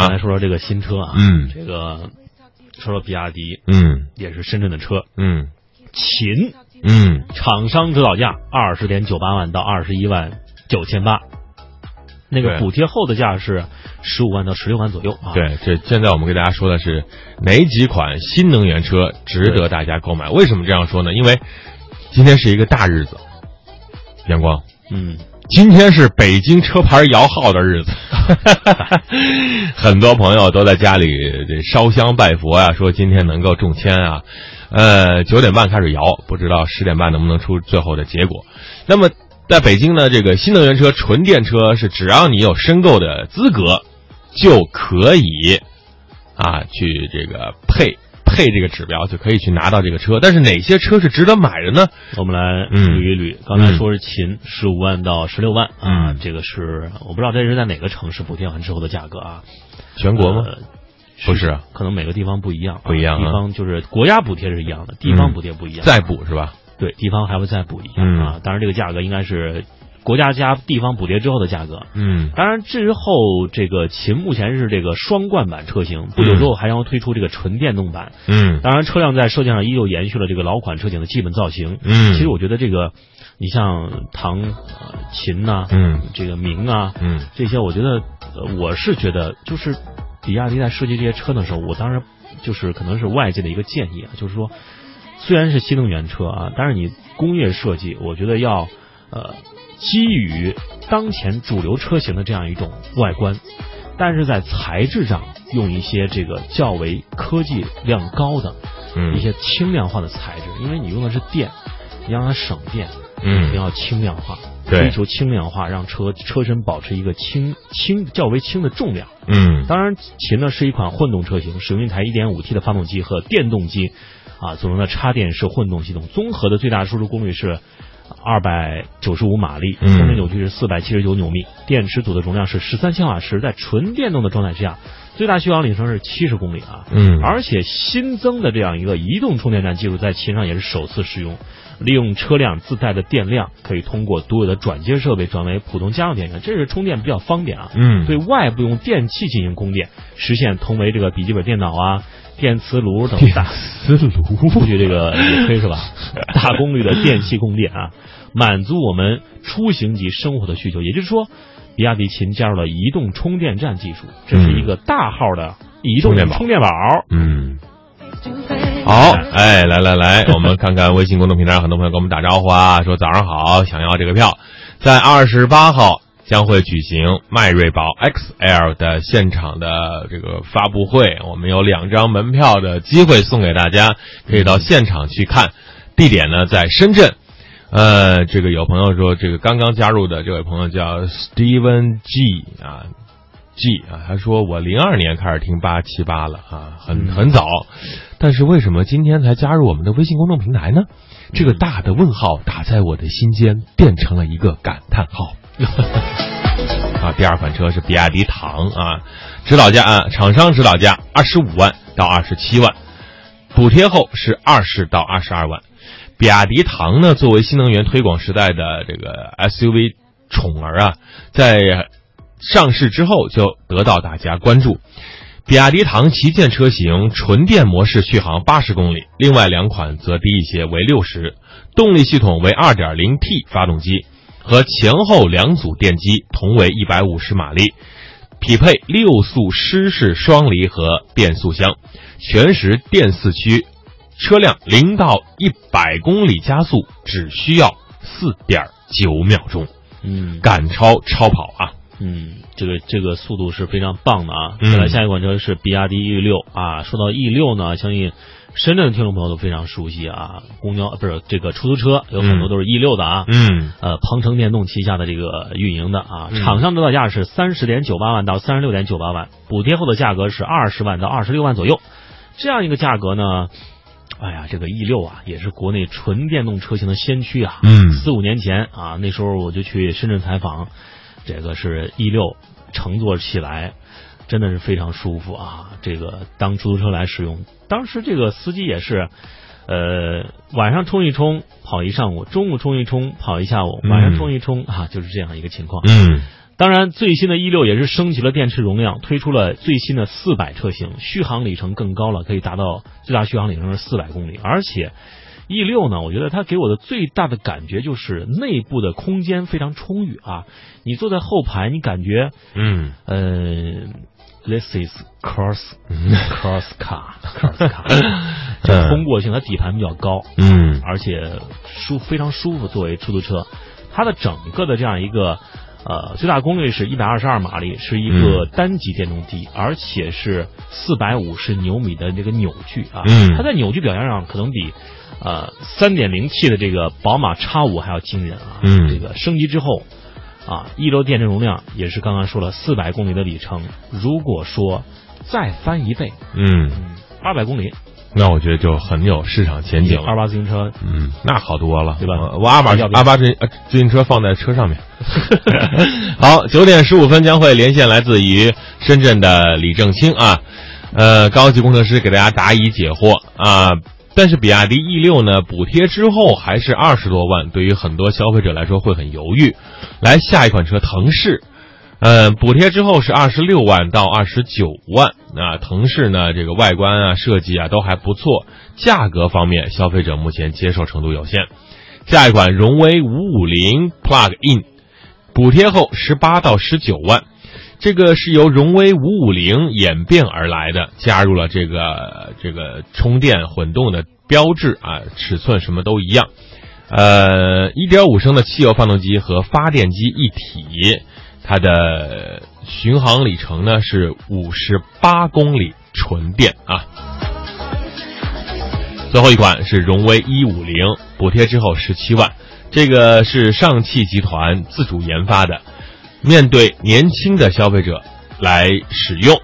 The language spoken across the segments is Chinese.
啊。来说说这个新车啊，嗯，这个说说比亚迪，嗯，也是深圳的车，嗯，秦，嗯，厂商指导价二十点九八万到二十一万九千八，那个补贴后的价是十五万到十六万左右啊。，对，这现在我们给大家说的是哪几款新能源车值得大家购买？为什么这样说呢？因为今天是一个大日子，阳光，嗯，今天是北京车牌摇号的日子，哈哈哈很多朋友都在家里烧香拜佛呀、说今天能够中签啊。呃，九点半开始摇，不知道十点半能不能出最后的结果。那么在北京呢，这个新能源车、纯电车是只要你有申购的资格，就可以啊去这个配配这个指标，就可以去拿到这个车。但是哪些车是值得买的呢？我们来嗯捋一捋。刚才说是秦十五万到十六万啊嗯，这个是我不知道这是在哪个城市补贴完之后的价格啊？全国吗？呃不是啊，可能每个地方不一样啊，不一样啊地方就是国家补贴是一样的，地方补贴不一样。再补是吧？对，地方还会再补一样嗯啊。当然，这个价格应该是国家加地方补贴之后的价格。嗯当然，之后这个秦目前是这个双冠版车型，不久之后还将推出这个纯电动版。嗯当然，车辆在设计上依旧延续了这个老款车型的基本造型。嗯，其实我觉得这个，你像唐、呃、秦呐、嗯这个明啊，嗯这些，我觉得，呃我是觉得，就是比亚迪在设计这些车的时候，我当然就是可能是外界的一个建议啊，就是说，虽然是新能源车啊，但是你工业设计，我觉得要呃基于当前主流车型的这样一种外观，但是在材质上用一些这个较为科技量高的嗯一些轻量化的材质，因为你用的是电，你让它省电，一嗯定要轻量化。追求轻量化，让车车身保持一个轻轻较为轻的重量。嗯当然，秦呢是一款混动车型，使用一台 1.5T 的发动机和电动机啊组成的插电式混动系统，综合的最大输出功率是二百九十五马力，峰值扭矩是四百七十九牛米，电池组的容量是十三千瓦时，在纯电动的状态下，最大续航里程是七十公里啊。嗯，而且新增的这样一个移动充电站技术在秦上也是首次使用，利用车辆自带的电量，可以通过独有的转接设备转为普通家用电源，这是充电比较方便啊。嗯对外部用电器进行供电，实现同为这个笔记本电脑啊、电磁炉等大磁炉出去这个也可以是吧？大功率的电器供电啊，满足我们出行及生活的需求。也就是说，比亚迪秦加入了移动充电站技术，这是一个大号的移动充电宝充电宝。嗯。好，哎，来来来，我们看看微信公众平台很多朋友给我们打招呼啊，说早上好，想要这个票，在二十八号将会举行迈锐宝 XL 的现场的这个发布会，我们有两张门票的机会送给大家，可以到现场去看，地点呢在深圳。呃，这个有朋友说，这个刚刚加入的这位朋友叫 Steven G 啊，G 啊，他说我零二年开始听八七八了啊，很嗯很早，但是为什么今天才加入我们的微信公众平台呢？这个大的问号打在我的心间，变成了一个感叹号。啊，第二款车是比亚迪唐啊，指导价啊，厂商指导价二十五万到二十七万，补贴后是二十到二十二万。比亚迪唐呢，作为新能源推广时代的这个 SUV 宠儿啊，在上市之后就得到大家关注。比亚迪唐旗舰车型纯电模式续航八十公里，另外两款则低一些，为六十，动力系统为二点零 T 发动机，和前后两组电机同为一百五十马力，匹配六速湿式双离合变速箱，全时电四驱，车辆零到一百公里加速只需要四点九秒钟，嗯，赶超超跑啊！嗯，这个这个速度是非常棒的啊！嗯再来下一款车是比亚迪 E 六啊。说到 E 六呢，相信深圳的听众朋友都非常熟悉啊。公交不是这个出租车有很多都是 E 六的啊。嗯呃，鹏程电动旗下的这个运营的啊，嗯厂商指导价是三十点九八万到三十六点九八万，补贴后的价格是二十万到二十六万左右。这样一个价格呢，哎呀，这个 E 六啊，也是国内纯电动车型的先驱啊。嗯四五年前啊，那时候我就去深圳采访，这个是 E 六乘坐起来真的是非常舒服啊，这个当出租车来使用。当时这个司机也是，呃，晚上充一充跑一上午，中午充一充跑一下午，晚上充一充啊，就是这样一个情况。嗯当然，最新的 E 六也是升级了电池容量，推出了最新的四百车型，续航里程更高了，可以达到最大续航里程是四百公里。而且 E 六呢，我觉得它给我的最大的感觉就是内部的空间非常充裕啊，你坐在后排，你感觉嗯。呃，this is cross cross car cross car，这 通过性，它底盘比较高，嗯。而且舒非常舒服。作为出租车，它的整个的这样一个呃最大功率是一百二十二马力，是一个单级电动机，而且是四百五十牛米的这个扭矩啊。嗯。它在扭矩表现上可能比呃三点零 T 的这个宝马叉五还要惊人啊。嗯这个升级之后。啊，一楼电池容量也是刚刚说了四百公里的里程，如果说再翻一倍，嗯，嗯，八百公里，那我觉得就很有市场前景了。二八自行车嗯，那好多了，对吧我我阿巴要不要阿巴自呃自行车放在车上面。好，九点十五分将会连线来自于深圳的李正清啊，呃，高级工程师给大家答疑解惑啊。但是比亚迪 E 六呢，补贴之后还是二十多万，对于很多消费者来说会很犹豫。来，下一款车腾势。呃，补贴之后是二十六万到二十九万啊。腾势呢，这个外观啊、设计啊都还不错，价格方面消费者目前接受程度有限。下一款荣威五五零 Plug-in，补贴后十八到十九万，这个是由荣威五五零演变而来的，加入了这个这个充电混动的标志啊，尺寸什么都一样。呃，一点五升的汽油发动机和发电机一体，它的巡航里程呢是五十八公里纯电啊。最后一款是荣威一五零，补贴之后十七万，这个是上汽集团自主研发的，面对年轻的消费者来使用。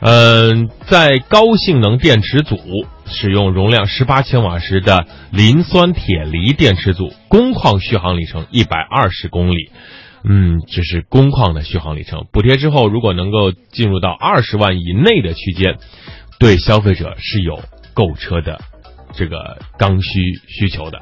嗯，在高性能电池组使用容量十八千瓦时的磷酸铁锂电池组，工况续航里程一百二十公里。嗯，这是工况的续航里程。补贴之后，如果能够进入到二十万以内的区间，对消费者是有购车的这个刚需需求的。